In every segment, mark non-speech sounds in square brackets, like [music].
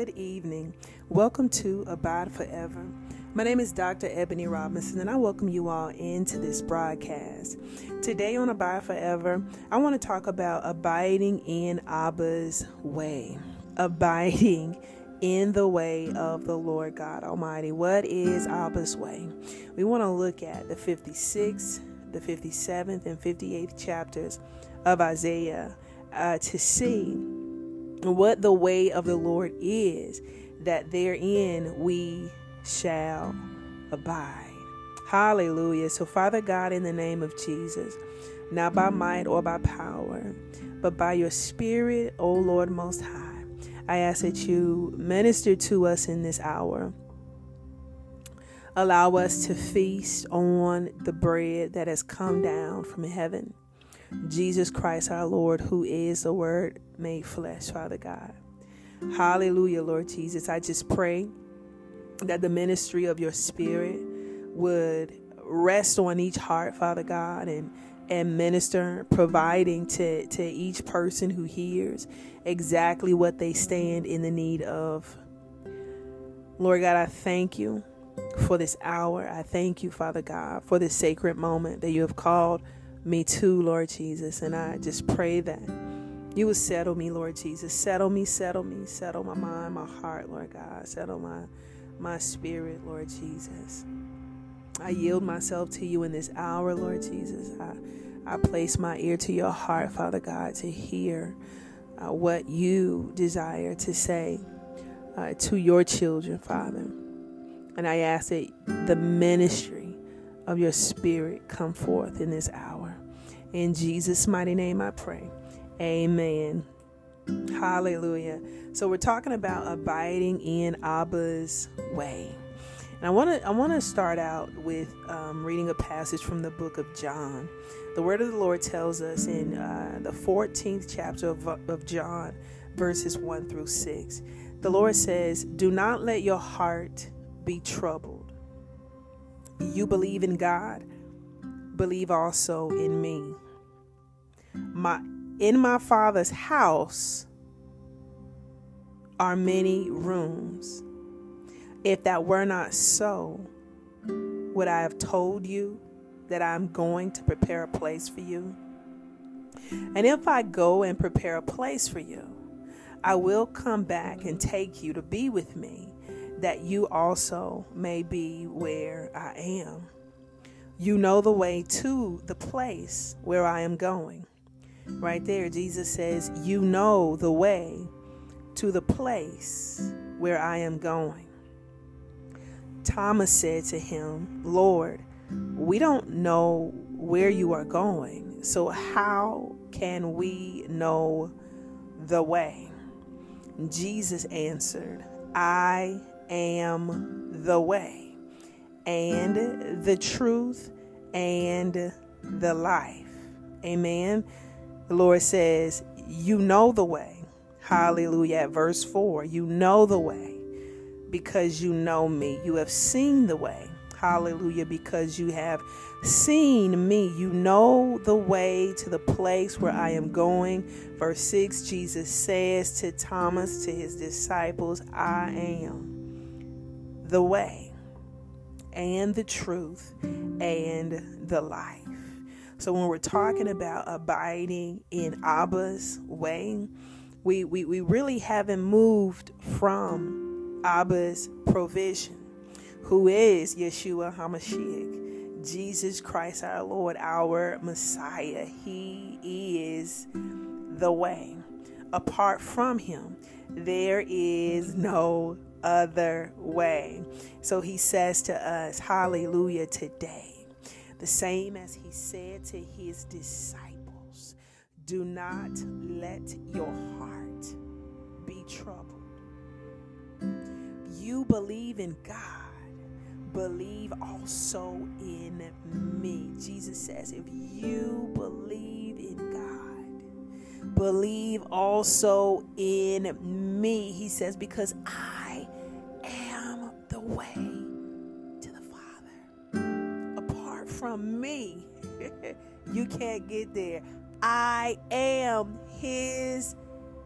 Good evening. Welcome to Abide Forever. My name is Dr. Ebony Robinson, and I welcome you all into this broadcast. Today on Abide Forever, I want to talk about abiding in Abba's way. Abiding in the way of the Lord God Almighty. What is Abba's way? We want to look at the 56th, the 57th, and 58th chapters of Isaiah uh, to see what the way of the Lord is, that therein we shall abide. Hallelujah. So, Father God, in the name of Jesus, not by might or by power, but by your Spirit, O Lord Most High, I ask that you minister to us in this hour. Allow us to feast on the bread that has come down from heaven. Jesus Christ our Lord, who is the Word made flesh, Father God. Hallelujah, Lord Jesus. I just pray that the ministry of your Spirit would rest on each heart, Father God, and and minister, providing to, to each person who hears exactly what they stand in the need of. Lord God, I thank you for this hour. I thank you, Father God, for this sacred moment that you have called me to, Lord Jesus. And I just pray that you will settle me, Lord Jesus. Settle me, settle me, settle my mind, my heart, Lord God. Settle my my spirit, Lord Jesus. I yield myself to you in this hour, Lord Jesus. I, I place my ear to your heart, Father God, to hear uh, what you desire to say uh, to your children, Father. And I ask that the ministry of your spirit come forth in this hour. In Jesus' mighty name I pray. Amen. Hallelujah. So we're talking about abiding in Abba's way. And I want to I want to start out with um, reading a passage from the book of John. The word of the Lord tells us in uh, the 14th chapter of, of John, verses 1 through 6. The Lord says, Do not let your heart be troubled. You believe in God, believe also in me. My in my father's house are many rooms. If that were not so, would I have told you that I'm going to prepare a place for you? And if I go and prepare a place for you, I will come back and take you to be with me, that you also may be where I am. You know the way to the place where I am going. Right there, Jesus says, You know the way to the place where I am going. Thomas said to him, Lord, we don't know where you are going, so how can we know the way? Jesus answered, I am the way, and the truth, and the life. Amen. The Lord says, You know the way. Hallelujah. At verse 4, you know the way because you know me. You have seen the way. Hallelujah. Because you have seen me. You know the way to the place where I am going. Verse 6, Jesus says to Thomas, to his disciples, I am the way and the truth and the life. So when we're talking about abiding in Abba's way, we, we, we really haven't moved from Abba's provision, who is Yeshua HaMashiach, Jesus Christ our Lord, our Messiah. He is the way. Apart from him, there is no other way. So he says to us, Hallelujah, today the same as he said to his disciples do not let your heart be troubled. You believe in God, believe also in me. Jesus says, if you believe in God, believe also in me. He says, because I am the way from me, [laughs] you can't get there. I am his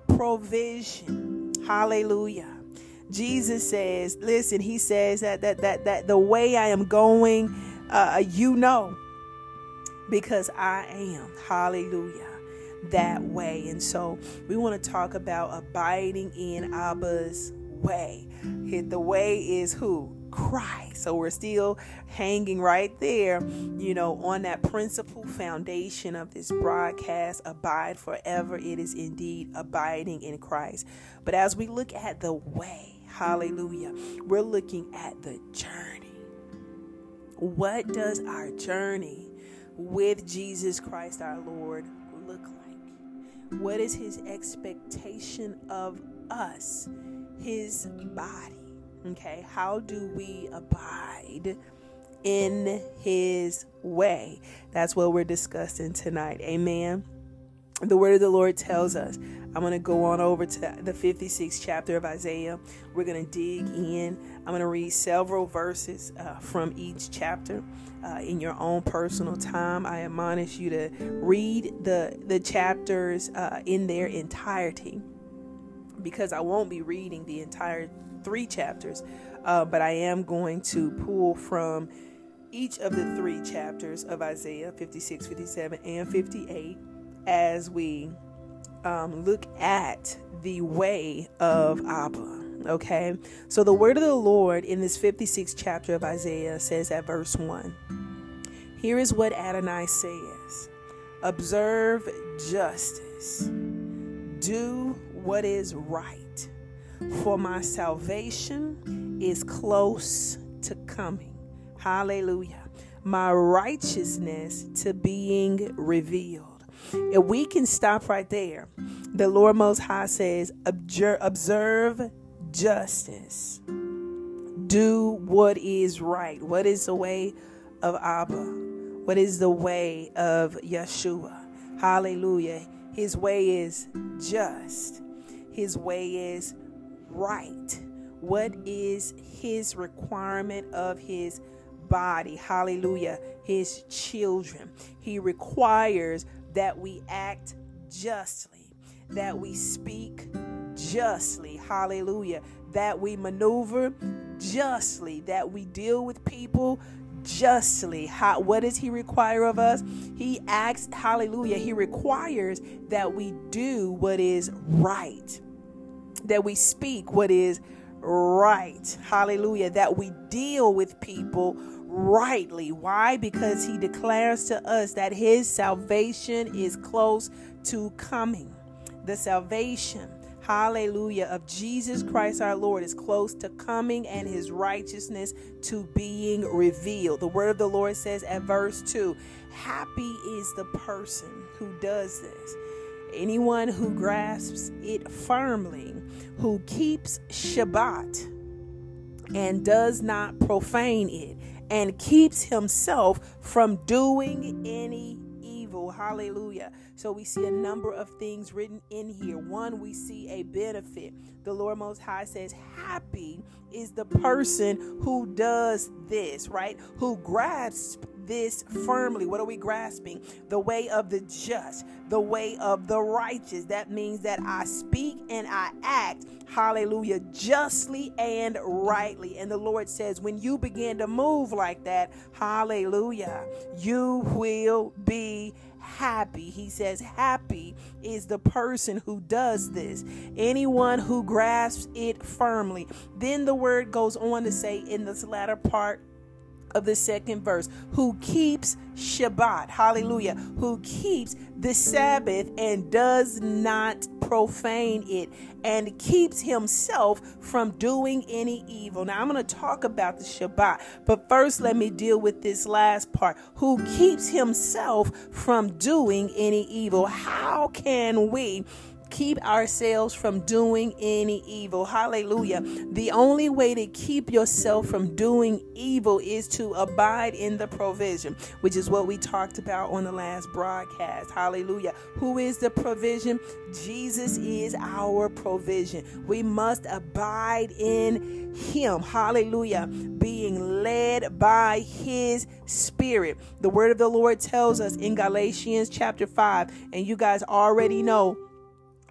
provision. Hallelujah. Jesus says, listen, he says that that that that the way I am going, uh, you know, because I am. Hallelujah. That way. And so we want to talk about abiding in Abba's way. The way is who? Christ. So we're still hanging right there, you know, on that principal foundation of this broadcast abide forever. It is indeed abiding in Christ. But as we look at the way, hallelujah, we're looking at the journey. What does our journey with Jesus Christ our Lord look like? What is his expectation of us, his body? Okay, how do we abide in his way? That's what we're discussing tonight. Amen. The word of the Lord tells us. I'm going to go on over to the 56th chapter of Isaiah. We're going to dig in. I'm going to read several verses uh, from each chapter uh, in your own personal time. I admonish you to read the the chapters uh, in their entirety because I won't be reading the entire three chapters, uh, but I am going to pull from each of the three chapters of Isaiah 56, 57, and 58 as we um, look at the way of Abba. Okay, so the word of the Lord in this 56th chapter of Isaiah says at verse 1 Here is what Adonai says Observe justice, do what is right for my salvation is close to coming. Hallelujah. My righteousness to being revealed. If we can stop right there, the Lord Most High says, observe justice. Do what is right. What is the way of Abba? What is the way of Yeshua? Hallelujah. His way is just. His way is right. What is his requirement of his body? Hallelujah. His children. He requires that we act justly, that we speak justly. Hallelujah. That we maneuver justly, that we deal with people justly. How, what does he require of us? He acts, hallelujah, he requires that we do what is right that we speak what is right. Hallelujah. That we deal with people rightly. Why? Because he declares to us that his salvation is close to coming. The salvation, hallelujah, of Jesus Christ our Lord is close to coming and his righteousness to being revealed. The word of the Lord says at verse 2 Happy is the person who does this anyone who grasps it firmly, who keeps Shabbat and does not profane it, and keeps himself from doing any evil. Hallelujah. So we see a number of things written in here. One, we see a benefit. The Lord Most High says, Happy is the person who does this, right? Who grasps this firmly. What are we grasping? The way of the just, the way of the righteous. That means that I speak and I act, hallelujah, justly and rightly. And the Lord says, when you begin to move like that, hallelujah, you will be happy. He says, Happy is the person who does this, anyone who grasps it firmly. Then the word goes on to say in this latter part of the second verse, who keeps Shabbat, hallelujah, who keeps the Sabbath and does not profane it and keeps himself from doing any evil. Now, I'm going to talk about the Shabbat, but first, let me deal with this last part who keeps himself from doing any evil. How can we? Keep ourselves from doing any evil. Hallelujah. The only way to keep yourself from doing evil is to abide in the provision, which is what we talked about on the last broadcast. Hallelujah. Who is the provision? Jesus is our provision. We must abide in Him. Hallelujah. Being led by His Spirit. The word of the Lord tells us in Galatians chapter 5, and you guys already know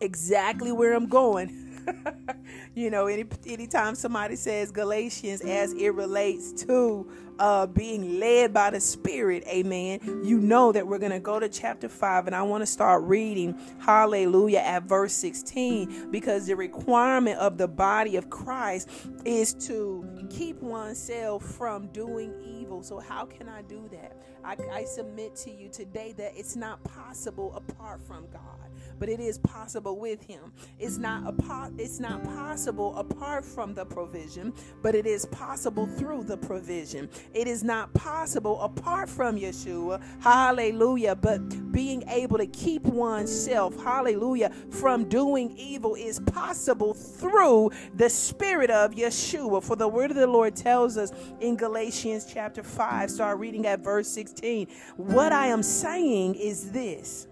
exactly where I'm going. [laughs] you know, any anytime somebody says Galatians as it relates to uh, being led by the Spirit, amen, you know that we're going to go to chapter 5 and I want to start reading, hallelujah, at verse 16 because the requirement of the body of Christ is to keep oneself from doing evil. So, how can I do that? I, I submit to you today that it's not possible apart from God but it is possible with him. It's not a po- it's not possible apart from the provision, but it is possible through the provision. It is not possible apart from Yeshua. Hallelujah. But being able to keep oneself, hallelujah, from doing evil is possible through the spirit of Yeshua. For the word of the Lord tells us in Galatians chapter 5, start reading at verse 16. What I am saying is this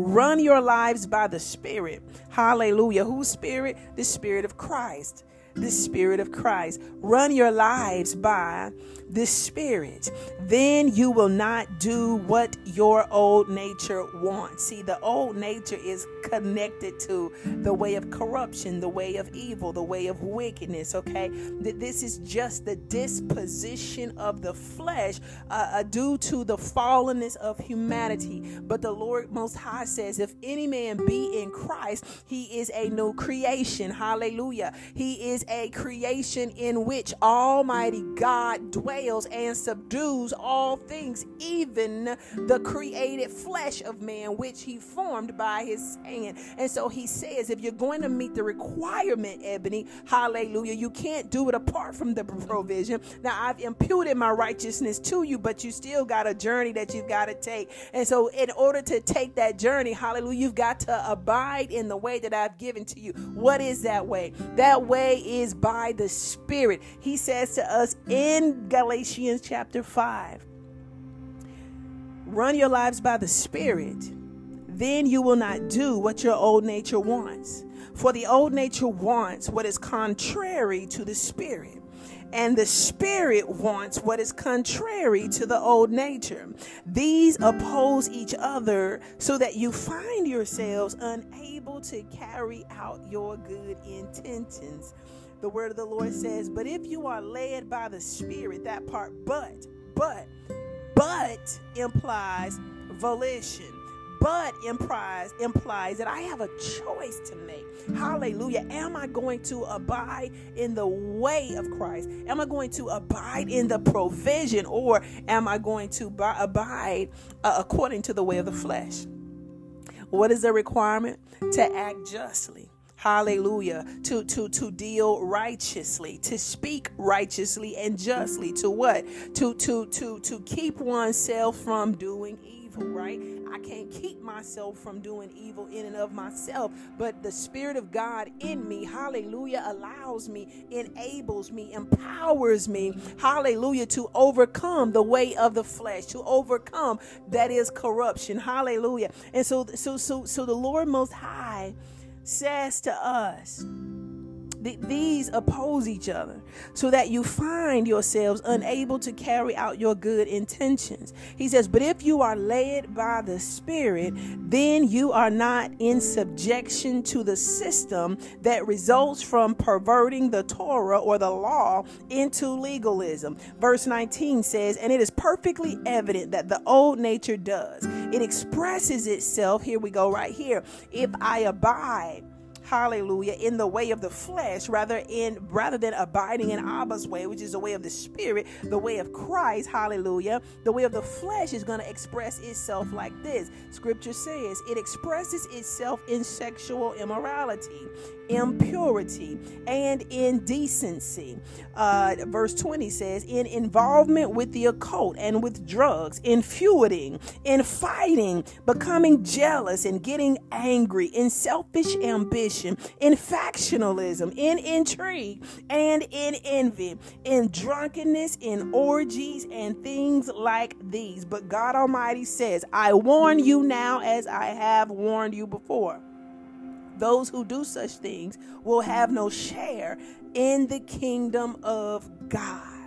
Run your lives by the Spirit. Hallelujah. Whose Spirit? The Spirit of Christ the Spirit of Christ. Run your lives by the Spirit. Then you will not do what your old nature wants. See, the old nature is connected to the way of corruption, the way of evil, the way of wickedness, okay? This is just the disposition of the flesh uh, uh, due to the fallenness of humanity. But the Lord Most High says, if any man be in Christ, he is a new creation. Hallelujah. He is a creation in which Almighty God dwells and subdues all things, even the created flesh of man, which he formed by his hand. And so he says, if you're going to meet the requirement, Ebony, hallelujah, you can't do it apart from the provision. Now, I've imputed my righteousness to you, but you still got a journey that you've got to take. And so, in order to take that journey, hallelujah, you've got to abide in the way that I've given to you. What is that way? That way is by the Spirit. He says to us in Galatians chapter 5 Run your lives by the Spirit, then you will not do what your old nature wants. For the old nature wants what is contrary to the Spirit and the spirit wants what is contrary to the old nature. These oppose each other so that you find yourselves unable to carry out your good intentions the word of the Lord says, But if you are led by the Spirit, that part, but, but, but implies volition. But implies implies that I have a choice to make. Hallelujah. Am I going to abide in the way of Christ? Am I going to abide in the provision or am I going to abide uh, according to the way of the flesh? What is the requirement? To act justly hallelujah. To to to deal righteously to speak righteously and justly to what? To to to to keep oneself from doing evil right? I can't keep myself from doing evil in and of myself but the spirit of god in me hallelujah allows me enables me empowers me hallelujah to overcome the way of the flesh to overcome that is corruption hallelujah. And so so so so the lord most high says to us, these oppose each other so that you find yourselves unable to carry out your good intentions. He says, But if you are led by the Spirit, then you are not in subjection to the system that results from perverting the Torah or the law into legalism. Verse 19 says, And it is perfectly evident that the old nature does. It expresses itself, here we go, right here. If I abide, hallelujah, in the way of the flesh rather in rather than abiding in Abba's way, which is the way of the spirit, the way of Christ, hallelujah. The way of the flesh is going to express itself like this. Scripture says it expresses itself in sexual immorality, impurity, and indecency. Uh, verse 20 says, in involvement with the occult and with drugs, in feuding, in fighting, becoming jealous and getting angry, in selfish ambition, in factionalism, in intrigue, and in envy, in drunkenness, in orgies, and things like these. But God Almighty says, I warn you now as I have warned you before. Those who do such things will have no share in the kingdom of God.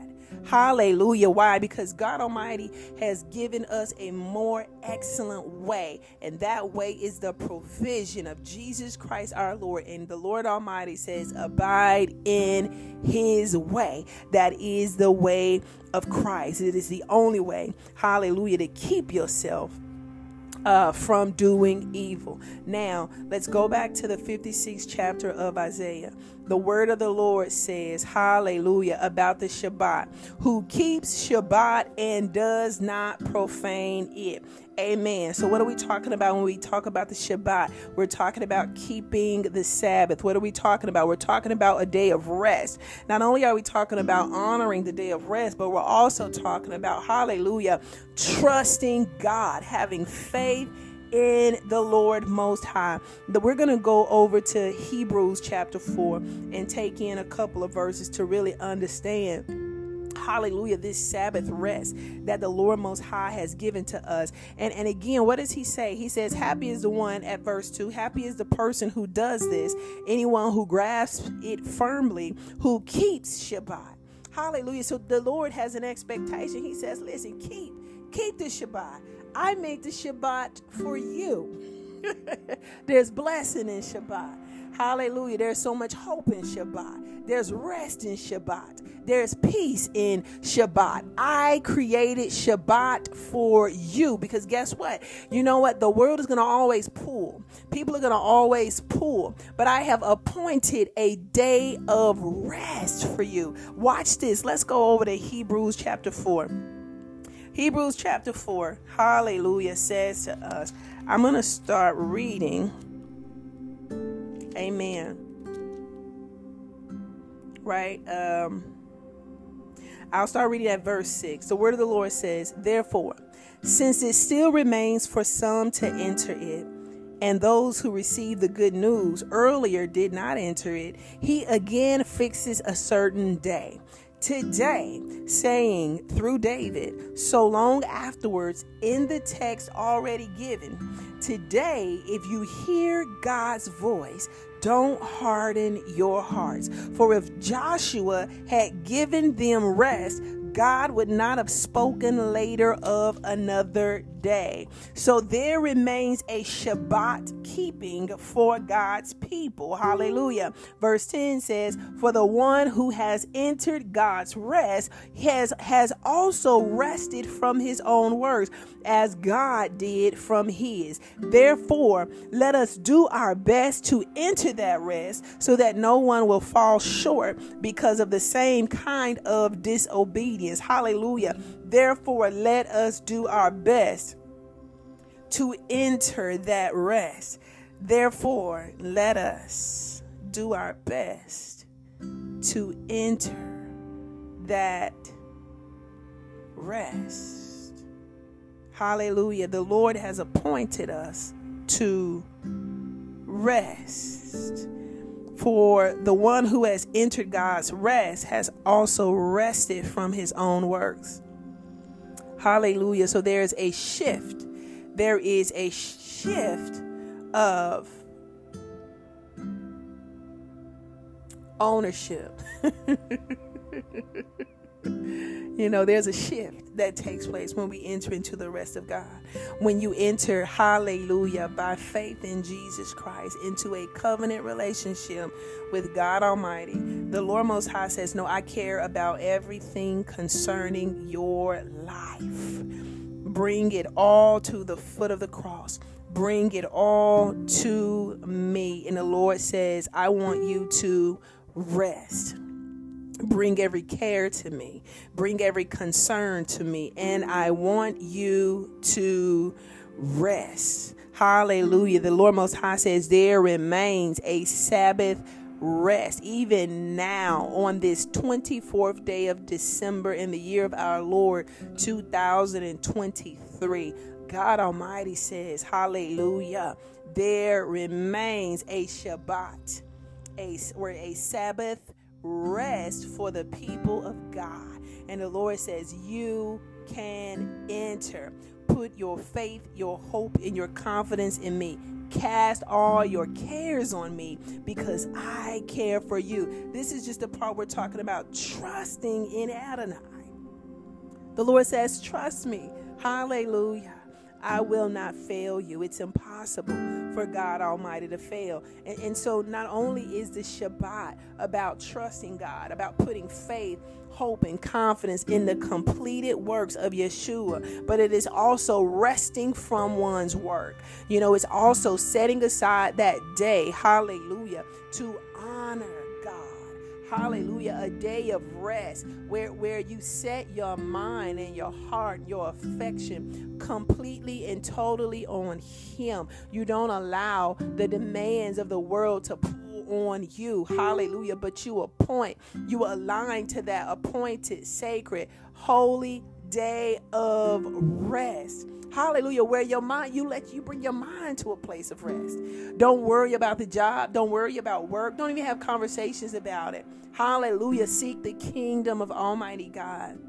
Hallelujah. Why? Because God Almighty has given us a more excellent way, and that way is the provision of Jesus Christ our Lord. And the Lord Almighty says, Abide in his way. That is the way of Christ. It is the only way, hallelujah, to keep yourself uh, from doing evil. Now, let's go back to the 56th chapter of Isaiah. The word of the Lord says, Hallelujah, about the Shabbat, who keeps Shabbat and does not profane it. Amen. So, what are we talking about when we talk about the Shabbat? We're talking about keeping the Sabbath. What are we talking about? We're talking about a day of rest. Not only are we talking about honoring the day of rest, but we're also talking about, hallelujah, trusting God, having faith in the Lord Most High. That we're going to go over to Hebrews chapter 4 and take in a couple of verses to really understand hallelujah, this Sabbath rest that the Lord Most High has given to us. And, and again, what does he say? He says, Happy is the one at verse 2, happy is the person who does this, anyone who grasps it firmly, who keeps Shabbat. Hallelujah. So the Lord has an expectation. He says, Listen, keep, keep the Shabbat. I made the Shabbat for you. [laughs] There's blessing in Shabbat. Hallelujah. There's so much hope in Shabbat. There's rest in Shabbat. There's peace in Shabbat. I created Shabbat for you because guess what? You know what? The world is going to always pull. People are going to always pull. But I have appointed a day of rest for you. Watch this. Let's go over to Hebrews chapter 4. Hebrews chapter 4, hallelujah, says to us, I'm going to start reading Amen. Right? Um I'll start reading at verse 6. The word of the Lord says, Therefore, since it still remains for some to enter it, and those who received the good news earlier did not enter it, he again fixes a certain day. Today, saying through David, so long afterwards in the text already given, Today, if you hear God's voice, don't harden your hearts. For if Joshua had given them rest, God would not have spoken later of another day. So there remains a Shabbat keeping for God's people. Hallelujah. Verse 10 says, For the one who has entered God's rest has, has also rested from his own works, as God did from his. Therefore, let us do our best to enter that rest so that no one will fall short because of the same kind of disobedience. Hallelujah. Therefore, let us do our best to enter that rest. Therefore, let us do our best to enter that rest. Hallelujah. The Lord has appointed us to rest. For the one who has entered God's rest has also rested from his own works. Hallelujah. So there's a shift there is a shift of ownership. [laughs] you know, there's a shift that takes place when we enter into the rest of God. When you enter, hallelujah, by faith in Jesus Christ into a covenant relationship with God Almighty, the Lord Most High says, No, I care about everything concerning your life. Bring it all to the foot of the cross. Bring it all to me. And the Lord says, I want you to rest. Bring every care to me. Bring every concern to me. And I want you to rest. Hallelujah. The Lord Most High says, There remains a Sabbath rest, even now on this 24th day of December in the year of our Lord 2023. God Almighty says, Hallelujah. There remains a Shabbat, a, or a Sabbath rest for the people of God. And the Lord says, You can enter. Put your faith, your hope, and your confidence in me. Cast all your cares on me because I care for you. This is just the part we're talking about trusting in Adonai. The Lord says, Trust me. Hallelujah. I will not fail you. It's impossible for God Almighty to fail. And, and, so, not only is the Shabbat about trusting God, about putting faith, hope, and confidence in the completed works of Yeshua, but it is also resting from one's work. You know, it's also setting aside that day, hallelujah, to honor hallelujah, a day of rest where, where you set your mind and your heart, your affection completely and totally on Him. You don't allow the demands of the world to pull on you, hallelujah, but you appoint, you align to that appointed, sacred, holy day of rest. Hallelujah. Where your mind, you let you bring your mind to a place of rest. Don't worry about the job. Don't worry about work. Don't even have conversations about it. Hallelujah. Seek the kingdom of Almighty God.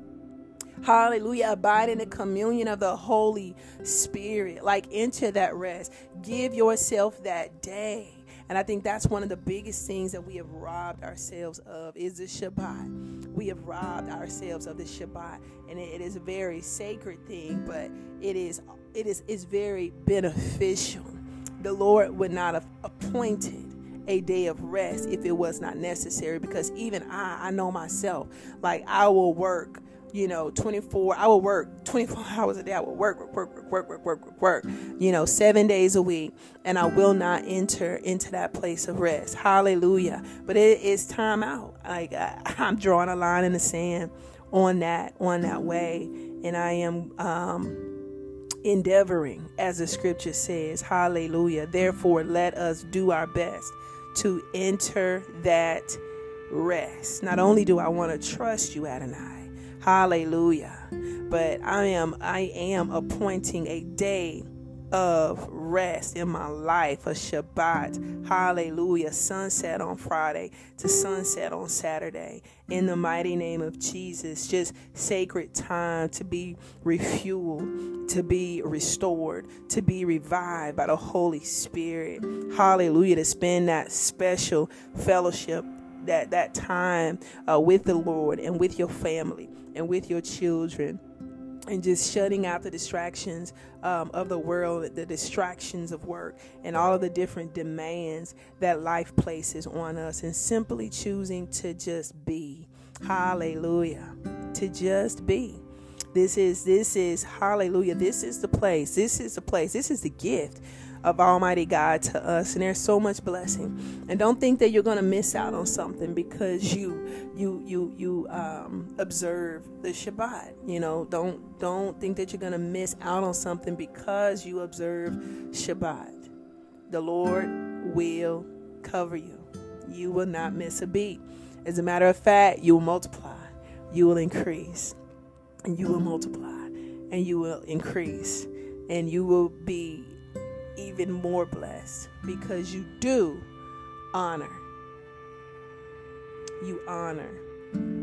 Hallelujah. Abide in the communion of the Holy Spirit. Like enter that rest. Give yourself that day. And I think that's one of the biggest things that we have robbed ourselves of is the Shabbat. We have robbed ourselves of the Shabbat. And it, it is a very sacred thing, but it is it is is very beneficial. The Lord would not have appointed a day of rest if it was not necessary because even I I know myself like I will work you know, 24, I will work 24 [laughs] hours a day. I will work, work, work, work, work, work, work, work, you know, seven days a week. And I will not enter into that place of rest. Hallelujah. But it is time out. Like I, [laughs] I'm drawing a line in the sand on that, on that way. And I am, um, endeavoring, as the scripture says, hallelujah. Therefore, let us do our best to enter that rest. Not only do I want to trust you, Adonai, Hallelujah. But I am I am appointing a day of rest in my life, a Shabbat. Hallelujah. Sunset on Friday to sunset on Saturday. In the mighty name of Jesus, just sacred time to be refueled, to be restored, to be revived by the Holy Spirit. Hallelujah. To spend that special fellowship, that, that time uh, with the Lord and with your family and with your children and just shutting out the distractions um, of the world, the distractions of work, and all of the different demands that life places on us, and simply choosing to just be. Hallelujah. To just be. This is this is hallelujah. This is the place. This is the place. This is the gift of Almighty God to us, and there's so much blessing. And don't think that you're to miss out on something because you you you you um, observe the Shabbat. You know, don't don't think that you're to miss out on something because you observe Shabbat. The Lord will cover you. You will not miss a beat. As a matter of fact, you will multiply. You will increase. And you will multiply. And you will increase. And you will be even more blessed because you do honor. You honor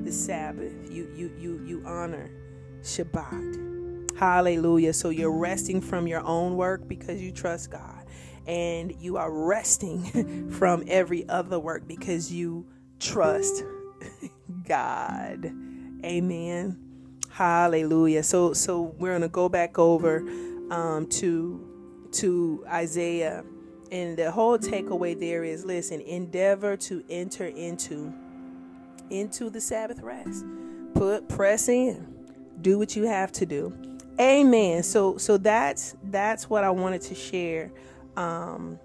the Sabbath. You you you you honor Shabbat. Hallelujah. So you're resting from your own work because you trust God. And you are resting [laughs] from every other work because you trust [laughs] God. Amen. Hallelujah. So so we're gonna go back over um, to to Isaiah. And the whole takeaway there is listen, endeavor to enter into into the Sabbath rest. Put press in. Do what you have to do. Amen. So so that's that's what I wanted to share. Um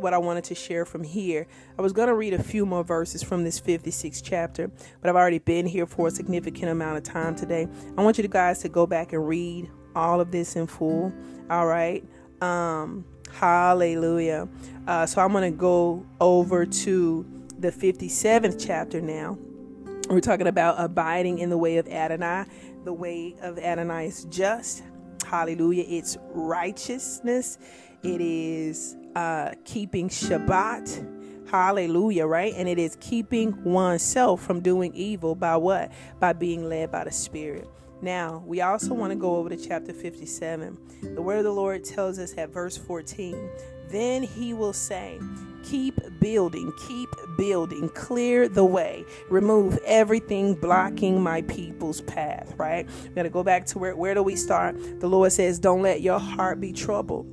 what I wanted to share from here. I was going to read a few more verses from this 56th chapter, but I've already been here for a significant amount of time today. I want you guys to go back and read all of this in full. All right. Um, hallelujah. Uh, so I'm going to go over to the 57th chapter now. We're talking about abiding in the way of Adonai. The way of Adonai is just. Hallelujah. It's righteousness. It is uh, keeping Shabbat. Hallelujah, right? And it is keeping oneself from doing evil by what? By being led by the Spirit. Now, we also want to go over to chapter 57. The word of the Lord tells us at verse 14 Then he will say, Keep building, keep building, clear the way, remove everything blocking my people's path, right? We got to go back to where, where do we start? The Lord says, Don't let your heart be troubled.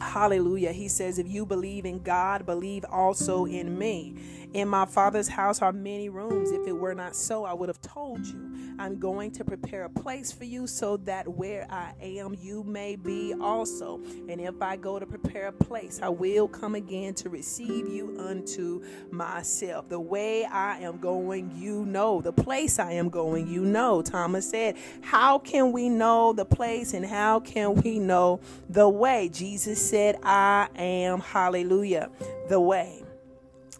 Hallelujah. He says, If you believe in God, believe also in me. In my Father's house are many rooms. If it were not so, I would have told you. I'm going to prepare a place for you so that where I am, you may be also. And if I go to prepare a place, I will come again to receive you unto myself. The way I am going, you know. The place I am going, you know. Thomas said, How can we know the place and how can we know the way? Jesus said, I am, hallelujah, the way.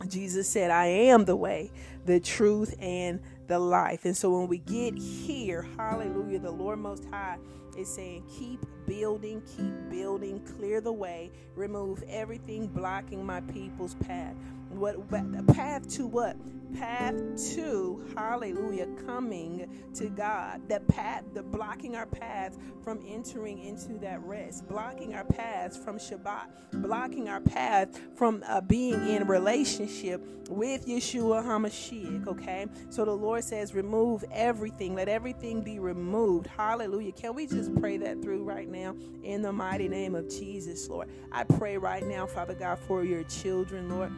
Jesus said, I am the way, the truth, and the life. And so when we get here, hallelujah, the Lord Most High is saying, keep building, keep building, clear the way, remove everything blocking my people's path. What path to what? Path to hallelujah, coming to God. The path, the blocking our path from entering into that rest, blocking our paths from Shabbat, blocking our path from uh, being in relationship with Yeshua HaMashiach. Okay, so the Lord says, remove everything, let everything be removed. Hallelujah. Can we just pray that through right now in the mighty name of Jesus, Lord? I pray right now, Father God, for your children, Lord.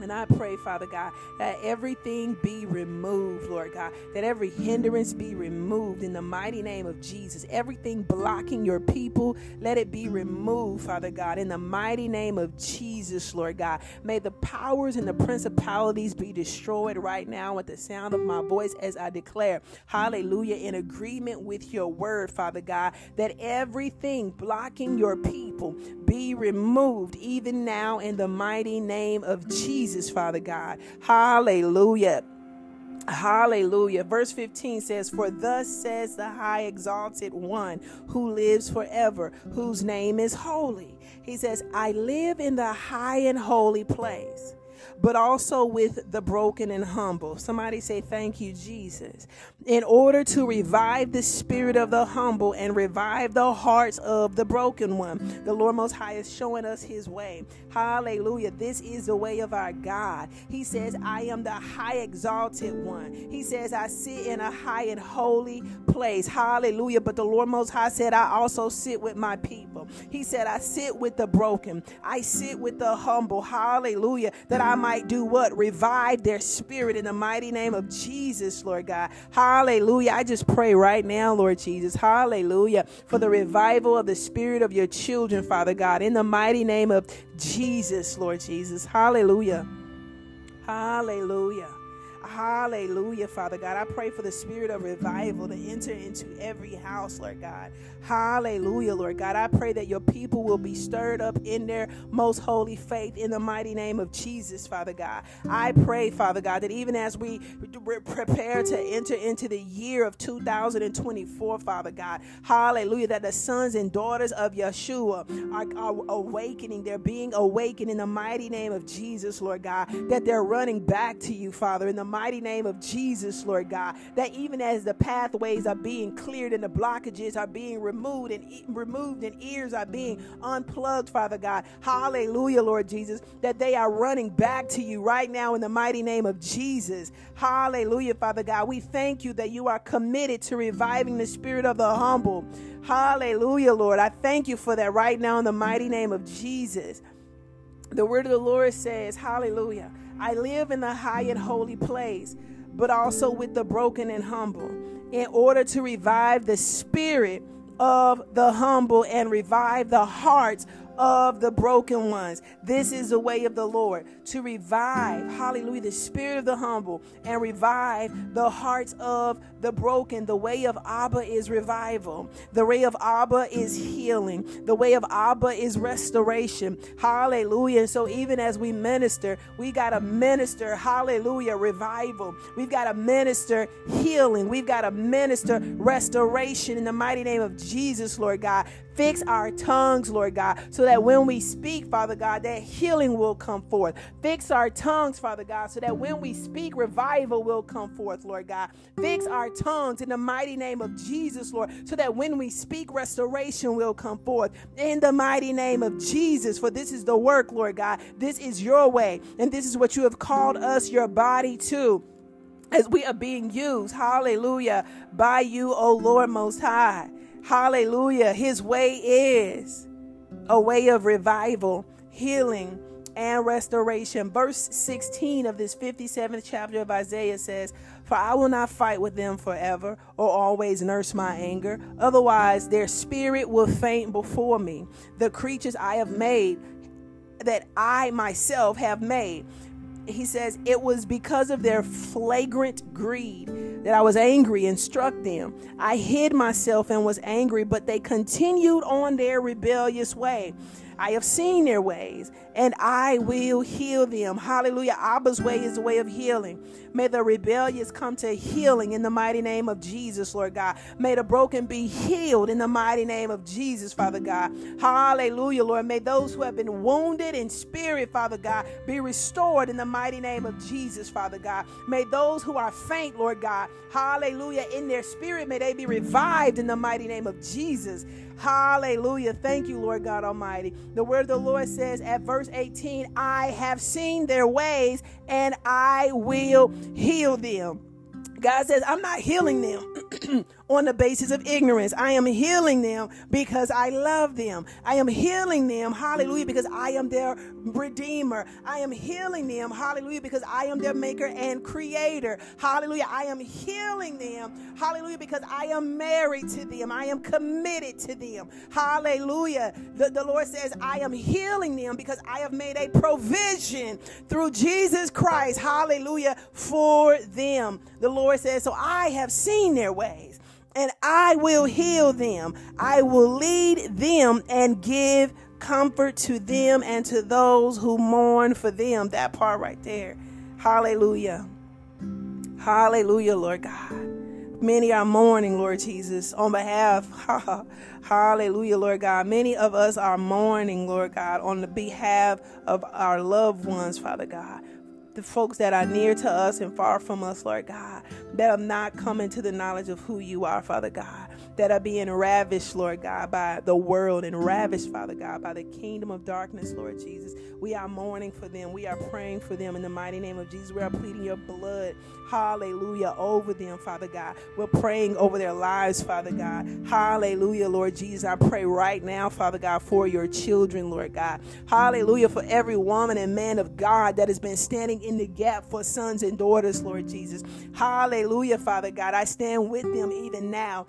And I pray, Father God, that everything be removed, Lord God, that every hindrance be removed in the mighty name of Jesus. Everything blocking your people, let it be removed, Father God, in the mighty name of Jesus, Lord God. May the powers and the principalities be destroyed right now at the sound of my voice as I declare, hallelujah, in agreement with your word, Father God, that everything blocking your people be removed even now in the mighty name of Jesus. Father God. Hallelujah. Hallelujah. Verse 15 says, For thus says the high exalted one who lives forever, whose name is holy. He says, I live in the high and holy place but also with the broken and humble. Somebody say, Thank you, Jesus. In order to revive the spirit of the humble and revive the hearts of the broken one. The Lord Most High is showing us his way. Hallelujah. This is the way of our God. He says, I am the high exalted one. He says, I sit in a high and holy place. Hallelujah. But the Lord Most High said, I also sit with my people. He said, I sit with the broken. I sit with the humble. Hallelujah. That I might do what? Revive their spirit in the mighty name of Jesus, Lord God. Hallelujah. I just pray right now, Lord Jesus. Hallelujah. For the revival of the spirit of your children, Father God, in the mighty name of Jesus, Lord Jesus. Hallelujah. Hallelujah. Hallelujah, Father God. I pray for the spirit of revival to enter into every house, Lord God. Hallelujah, Lord God. I pray that your people will be stirred up in their most holy faith in the mighty name of Jesus, Father God. I pray, Father God, that even as we prepare to enter into the year of 2024, Father God, hallelujah, that the sons and daughters of Yeshua are, are awakening. They're being awakened in the mighty name of Jesus, Lord God, that they're running back to you, Father, in the mighty name of Jesus, Lord God, that even as the pathways are being cleared and the blockages are being removed and e- removed and ears are being unplugged, Father God, hallelujah, Lord Jesus, that they are running back to you right now in the mighty name of Jesus. Hallelujah, Father God. We thank you that you are committed to reviving the spirit of the humble. Hallelujah, Lord. I thank you for that right now in the mighty name of Jesus. The word of the Lord says, Hallelujah. I live in the high and holy place, but also with the broken and humble, in order to revive the spirit of the humble and revive the hearts of the broken ones. This is the way of the Lord to revive, hallelujah, the spirit of the humble and revive the hearts of the broken. The way of Abba is revival. The way of Abba is healing. The way of Abba is restoration. Hallelujah. And so, even as we minister, we got to minister, hallelujah, revival. We've got to minister healing. We've got to minister restoration in the mighty name of Jesus, Lord God. Fix our tongues, Lord God, so that when we speak, Father God, that healing will come forth. Fix our tongues, Father God, so that when we speak, revival will come forth, Lord God. Fix our tongues in the mighty name of Jesus, Lord, so that when we speak, restoration will come forth. In the mighty name of Jesus, for this is the work, Lord God. This is your way, and this is what you have called us, your body, to as we are being used, hallelujah, by you, O Lord Most High. Hallelujah. His way is a way of revival, healing, and restoration. Verse 16 of this 57th chapter of Isaiah says, For I will not fight with them forever or always nurse my anger. Otherwise, their spirit will faint before me. The creatures I have made, that I myself have made he says, It was because of their flagrant greed that I was angry and struck them. I hid myself and was angry, but they continued on their rebellious way. I have seen their ways, and I will heal them. Hallelujah. Abba's way is the way of healing. May the rebellious come to healing in the mighty name of Jesus, Lord God. May the broken be healed in the mighty name of Jesus, Father God. Hallelujah, Lord. May those who have been wounded in spirit, Father God, be restored in the mighty name of Jesus, Father God. May those who are faint, Lord God, hallelujah, in their spirit, may they be revived in the mighty name of Jesus. Hallelujah. Thank you, Lord God Almighty. The word of the Lord says at verse 18, I have seen their ways and I will heal them. God says, I'm not healing them [clears throat] on the basis of ignorance. I am healing them because I love them. I am healing them, hallelujah, because I am their redeemer. I am healing them, hallelujah, because I am their maker and creator. Hallelujah. I am healing them, hallelujah, because I am married to them. I am committed to them. Hallelujah. The, the Lord says, I am healing them because I have made a provision through Jesus Christ, hallelujah, for them. The Lord says, So I have seen their ways and I will heal them. I will lead them and give comfort to them and to those who mourn for them. That part right there. Hallelujah. Hallelujah, Lord God. Many are mourning, Lord Jesus, on behalf. [laughs] Hallelujah, Lord God. Many of us are mourning, Lord God, on the behalf of our loved ones, Father God the folks that are near to us and far from us, Lord God, that are not coming to the knowledge of who you are, Father God, that are being ravished, Lord God, by the world and ravished, Father God, by the kingdom of darkness, Lord Jesus. We are mourning for them. We are praying for them in the mighty name of Jesus. We are pleading your blood, hallelujah, over them, Father God. We're praying over their lives, Father God. Hallelujah, Lord Jesus. I pray right now, Father God, for your children, Lord God. Hallelujah, for every woman and man of God that has been standing in the gap for sons and daughters, Lord Jesus. Hallelujah, Father God. I stand with them even now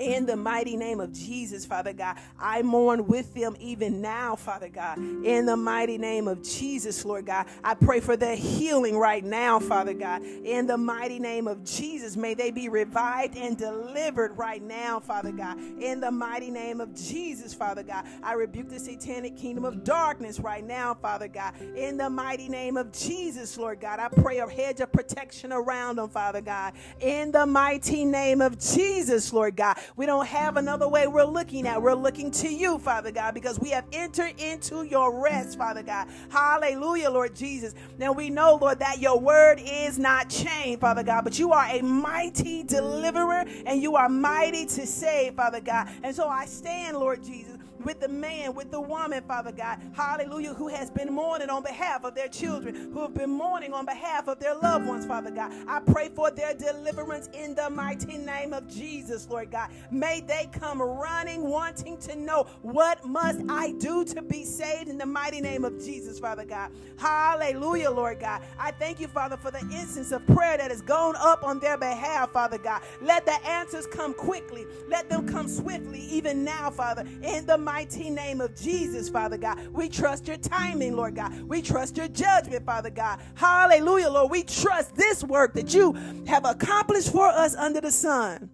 in the mighty name of Jesus, Father God. I mourn with them even now, Father God. In the mighty name of Jesus, Lord God. I pray for their healing right now, Father God. In the mighty name of Jesus, may they be revived and delivered right now, Father God. In the mighty name of Jesus, Father God. I rebuke the satanic kingdom of darkness right now, Father God. In the mighty name of Jesus, Lord God. I pray a hedge of protection around them, Father God. In the mighty name of Jesus, Lord God. We don't have another way we're looking at. We're looking to you, Father God, because we have entered into your rest, Father God. Hallelujah, Lord Jesus. Now we know, Lord, that your word is not changed, Father God, but you are a mighty deliverer and you are mighty to save, Father God. And so I stand, Lord Jesus with the man, with the woman, Father God, hallelujah, who has been mourning on behalf of their children, who have been mourning on behalf of their loved ones, Father God. I pray for their deliverance in the mighty name of Jesus, Lord God. May they come running, wanting to know what must I do to be saved in the mighty name of Jesus, Father God. Hallelujah, Lord God. I thank you, Father, for the instance of prayer that has gone up on their behalf, Father God. Let the answers come quickly. Let them come swiftly, even now, Father, in the mighty name of Jesus, Father God. We trust your timing, Lord God. We trust your judgment, Father God. Hallelujah, Lord. We trust this work that you have accomplished for us under the sun.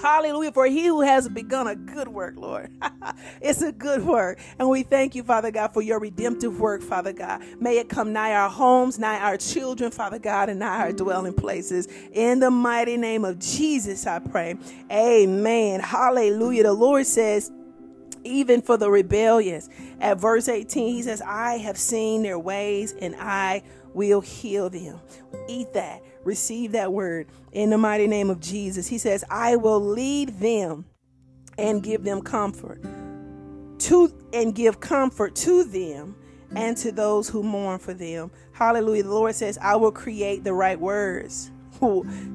Hallelujah. For he who has begun a good work, Lord. [laughs] it's a good work. And we thank you, Father God, for your redemptive work, Father God. May it come nigh our homes, nigh our children, Father God, and nigh our dwelling places. In the mighty name of Jesus, I pray. Amen. Hallelujah. The Lord says, even for the rebellious. At verse 18, he says, I have seen their ways and I will heal them. Eat that. Receive that word in the mighty name of Jesus. He says, I will lead them and give them comfort. To and give comfort to them and to those who mourn for them. Hallelujah. The Lord says, I will create the right words.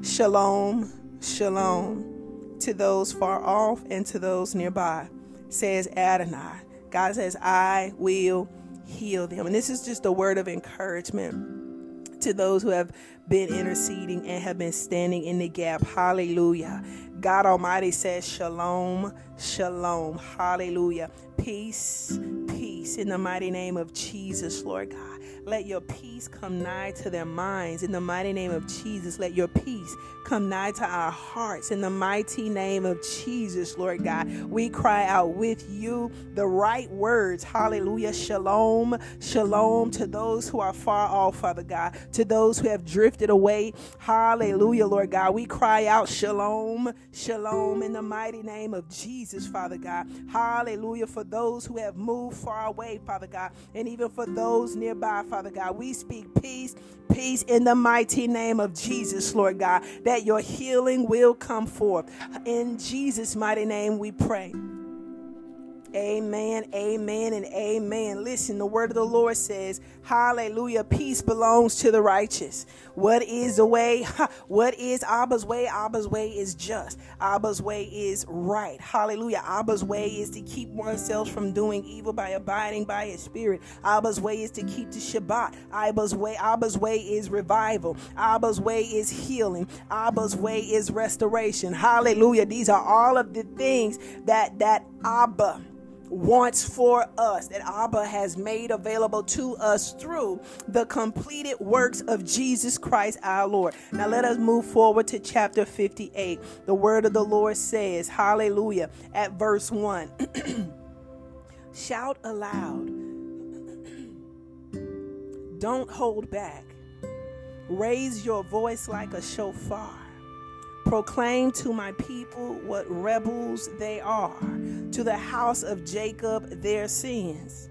Shalom, shalom to those far off and to those nearby, says Adonai. God says, I will heal them. And this is just a word of encouragement to those who have been interceding and have been standing in the gap. Hallelujah. God Almighty says, Shalom, shalom. Hallelujah. Peace, peace in the mighty name of Jesus, Lord God. Let your peace come nigh to their minds in the mighty name of Jesus. Let your peace come nigh to our hearts in the mighty name of Jesus, Lord God. We cry out with you the right words. Hallelujah. Shalom. Shalom to those who are far off, Father God, to those who have drifted away. Hallelujah, Lord God. We cry out shalom. Shalom in the mighty name of Jesus, Father God. Hallelujah. For those who have moved far away, Father God, and even for those nearby, Father God. We speak peace, peace in the mighty name of Jesus, Lord God, that your healing will come forth. In Jesus' mighty name we pray. Amen, amen, and amen. Listen, the word of the Lord says, Hallelujah, peace belongs to the righteous. What is the way? [laughs] What is Abba's way? Abba's way is just. Abba's way is right. Hallelujah. Abba's way is to keep oneself from doing evil by abiding by his spirit. Abba's way is to keep the Shabbat. Abba's way, Abba's way is revival. Abba's way is healing. Abba's way is restoration. Hallelujah. These are all of the things that that Abba wants for us, that Abba has made available to us through the completed works of Jesus Christ our Lord. Now let us move forward to chapter 58. The word of the Lord says, Hallelujah, at verse 1. [clears throat] Shout aloud. Don't hold back. Raise your voice like a shofar Proclaim to my people what rebels they are, to the house of Jacob their sins.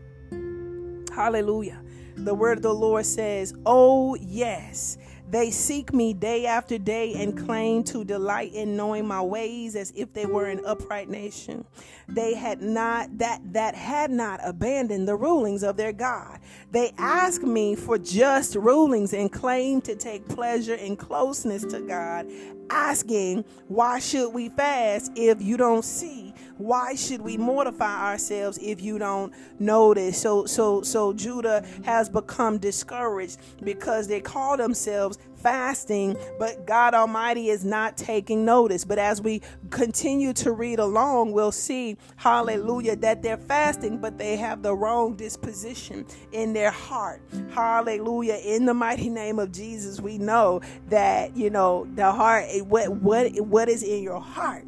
Hallelujah. The word of the Lord says, Oh, yes, they seek me day after day and claim to delight in knowing my ways as if they were an upright nation. They had not that that had not abandoned the rulings of their God. They ask me for just rulings and claim to take pleasure in closeness to God, asking, "Why should we fast if you don't see?" Why should we mortify ourselves if you don't notice so so so judah has become discouraged because they call themselves fasting, but God Almighty is not taking notice. But as we continue to read along, we'll see, hallelujah, that they're fasting, but they have the wrong disposition in their heart. Hallelujah. In the mighty name of Jesus, we know that, you know, the heart, what, what, what is in your heart?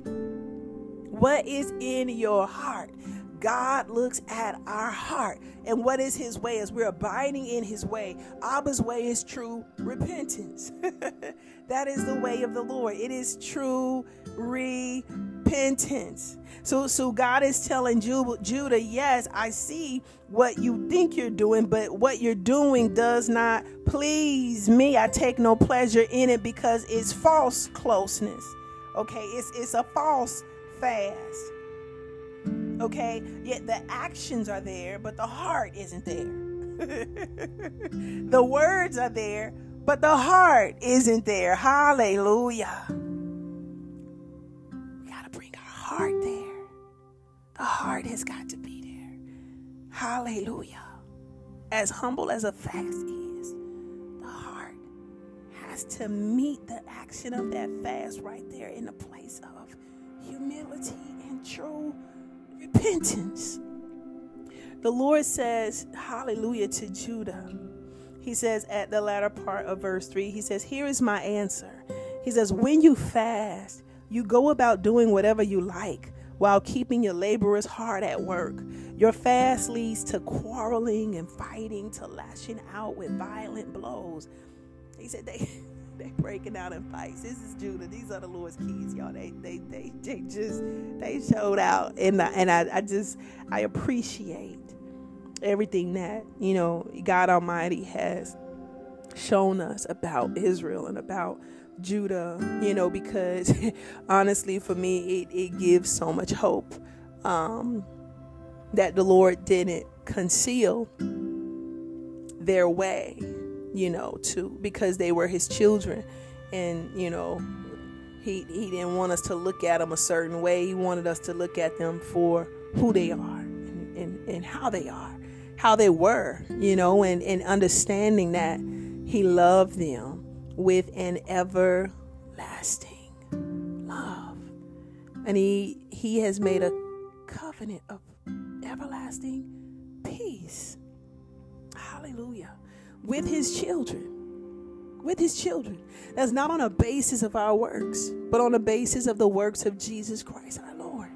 What is in your heart? God looks at our heart. And what is his way? As we're abiding in his way, Abba's way is true repentance. [laughs] that is the way of the Lord. It is true repentance. So, so God is telling Judah, yes, I see what you think you're doing, but what you're doing does not please me. I take no pleasure in it because it's false closeness. Okay, it's it's a false fast. Okay? Yet the actions are there, but the heart isn't there. [laughs] the words are there, but the heart isn't there. Hallelujah. We got to bring our heart there. The heart has got to be there. Hallelujah. As humble as a fast is, the heart has to meet the action of that fast right there in the place of humility and true repentance. The Lord says, Hallelujah to Judah. He says at the latter part of verse 3, He says, Here is my answer. He says, When you fast, you go about doing whatever you like while keeping your laborer's heart at work. Your fast leads to quarreling and fighting, to lashing out with violent blows. He said, they, [laughs] they breaking out in fights. This is Judah. These are the Lord's kids, y'all. They they they they just they showed out, and I, and I, I just I appreciate everything that you know God Almighty has shown us about Israel and about Judah. You know, because [laughs] honestly, for me, it it gives so much hope um, that the Lord didn't conceal their way you know, to because they were his children, and you know, he he didn't want us to look at them a certain way. He wanted us to look at them for who they are and, and, and how they are, how they were, you know, and, and understanding that he loved them with an everlasting love. And he he has made a covenant of everlasting peace. Hallelujah with his children. With his children. That's not on a basis of our works, but on the basis of the works of Jesus Christ our Lord.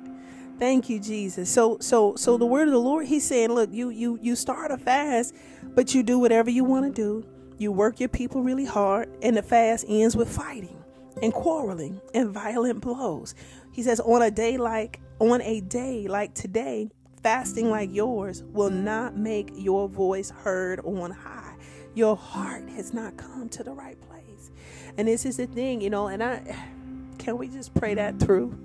Thank you, Jesus. So so so the word of the Lord, he's saying, look, you you you start a fast, but you do whatever you want to do. You work your people really hard, and the fast ends with fighting and quarreling and violent blows. He says, on a day like on a day like today, fasting like yours will not make your voice heard on high your heart has not come to the right place. And this is the thing, you know, and I [sighs] can we just pray that through?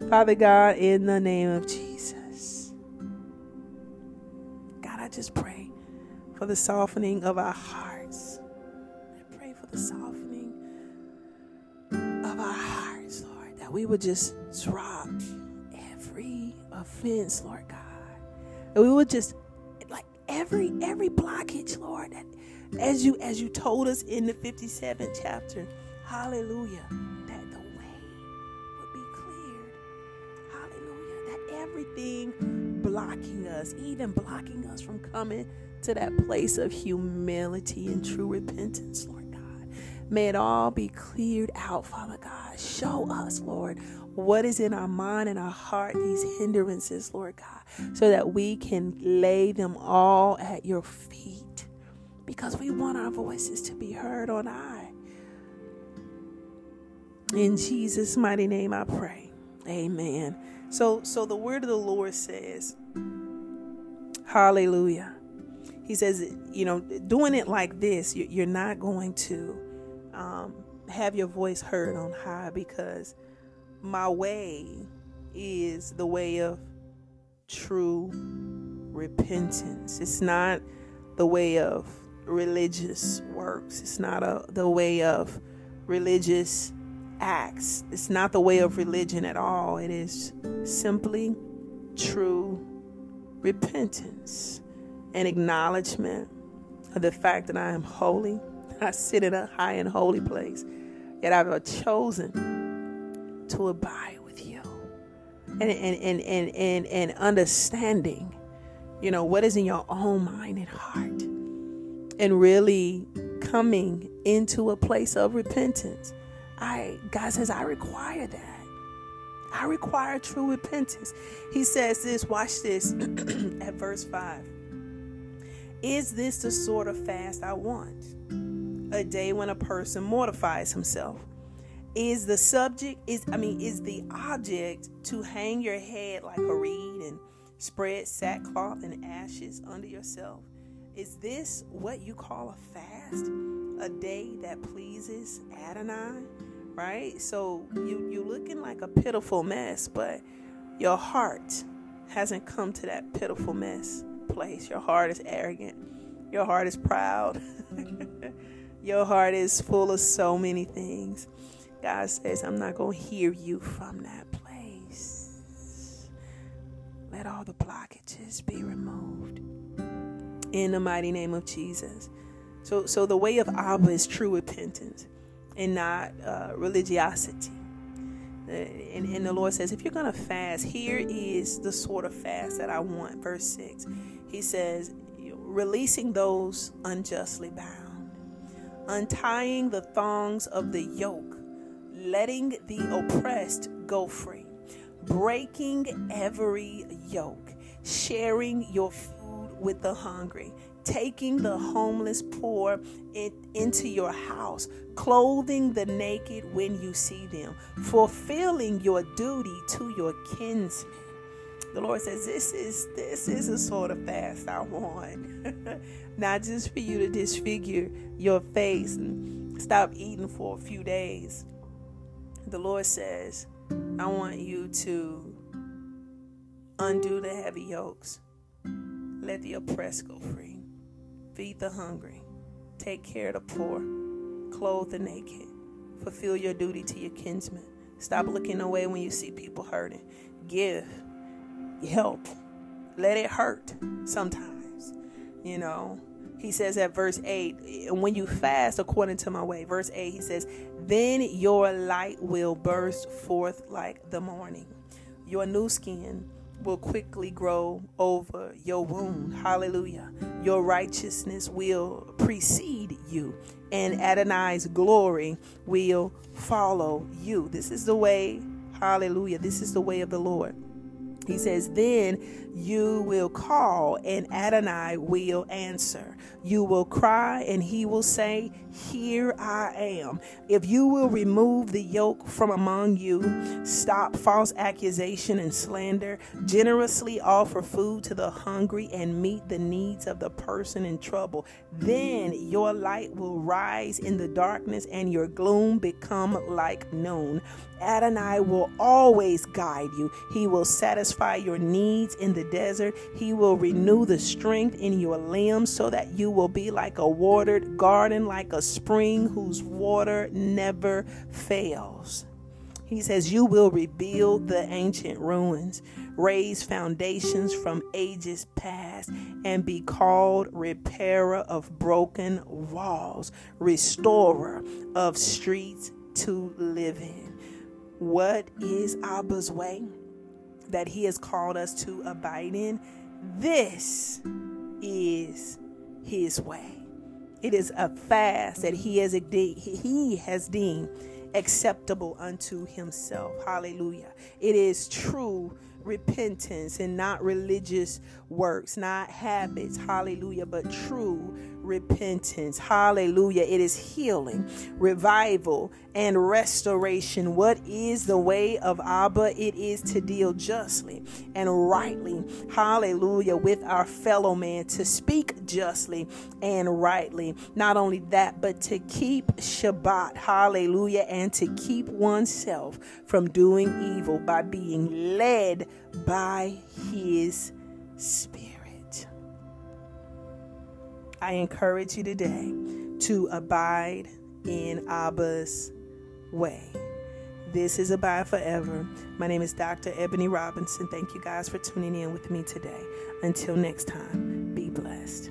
[laughs] Father God, in the name of Jesus. God, I just pray for the softening of our hearts. I pray for the softening of our hearts, Lord, that we would just drop every offense, Lord God. And we would just every every blockage, Lord, that as you as you told us in the 57th chapter, hallelujah, that the way would be cleared. Hallelujah. That everything blocking us, even blocking us from coming to that place of humility and true repentance, Lord. May it all be cleared out, Father God. Show us, Lord, what is in our mind and our heart, these hindrances, Lord God, so that we can lay them all at your feet because we want our voices to be heard on high. In Jesus' mighty name I pray. Amen. So so the word of the Lord says, Hallelujah. He says, you know, doing it like this, you're not going to um, have your voice heard on high because my way is the way of true repentance. It's not the way of religious works. It's not a, the way of religious acts. It's not the way of religion at all. It is simply true repentance and acknowledgement of the fact that I am holy. I sit in a high and holy place, yet I've chosen to abide with you. And and and and and, and understanding you know what is in your own mind and heart. And really coming into a place of repentance. I god says i require that. I require true repentance. He says this watch this [clears throat] at verse 5 is this the sort of fast i want a day when a person mortifies himself. Is the subject is i mean is the object to hang your head like a reed and spread sackcloth and ashes under yourself? Is this what you call a fast? A day that pleases adonai right? So you you looking like a pitiful mess but your heart hasn't come to that pitiful mess place. Your heart is arrogant. Your heart is proud [laughs] your heart is full of so many things God says, I'm not going to hear you from that place. Let all the blockages be removed in the mighty name of Jesus. So, so the way of Abba is true repentance and not uh, religiosity. Uh, and, and the Lord says, if you're going to fast, here is the sort of fast that I want. Verse 6. He says, releasing those unjustly bound, untying the thongs of the yoke letting the oppressed go free, breaking every yoke, sharing your food with the hungry, taking the homeless poor in, into your house, clothing the naked when you see them, fulfilling your duty to your kinsmen. The Lord says, This is this is a sort of fast I want. [laughs] Not just for you to disfigure your face and stop eating for a few days. The Lord says, I want you to undo the heavy yokes. Let the oppressed go free. Feed the hungry. Take care of the poor. Clothe the naked. Fulfill your duty to your kinsmen. Stop looking away when you see people hurting. Give. Help. Let it hurt sometimes. You know, he says at verse 8, and when you fast according to my way, verse 8, he says, then your light will burst forth like the morning. Your new skin will quickly grow over your wound. Hallelujah. Your righteousness will precede you, and Adonai's glory will follow you. This is the way, hallelujah. This is the way of the Lord. He says, Then you will call, and Adonai will answer. You will cry, and he will say, Here I am. If you will remove the yoke from among you, stop false accusation and slander, generously offer food to the hungry, and meet the needs of the person in trouble, then your light will rise in the darkness, and your gloom become like noon. Adonai will always guide you. He will satisfy your needs in desert. He will renew the strength in your limbs so that you will be like a watered garden, like a spring whose water never fails. He says, You will rebuild the ancient ruins, raise foundations from ages past, and be called repairer of broken walls, restorer of streets to live in. What is Abba's way that He has called us to abide in? This is His way. It is a fast that He has He has deemed acceptable unto Himself. Hallelujah. It is true repentance and not religious works, not habits. Hallelujah. But true repentance. Hallelujah. It is healing, revival, and restoration. What is the way of Abba? It is to deal justly and rightly. Hallelujah. With our fellow man, to speak justly and rightly. Not only that, but to keep Shabbat. Hallelujah. And to keep oneself from doing evil by being led by his spirit. I encourage you today to abide in Abba's way. This is Abide Forever. My name is Dr. Ebony Robinson. Thank you guys for tuning in with me today. Until next time, be blessed.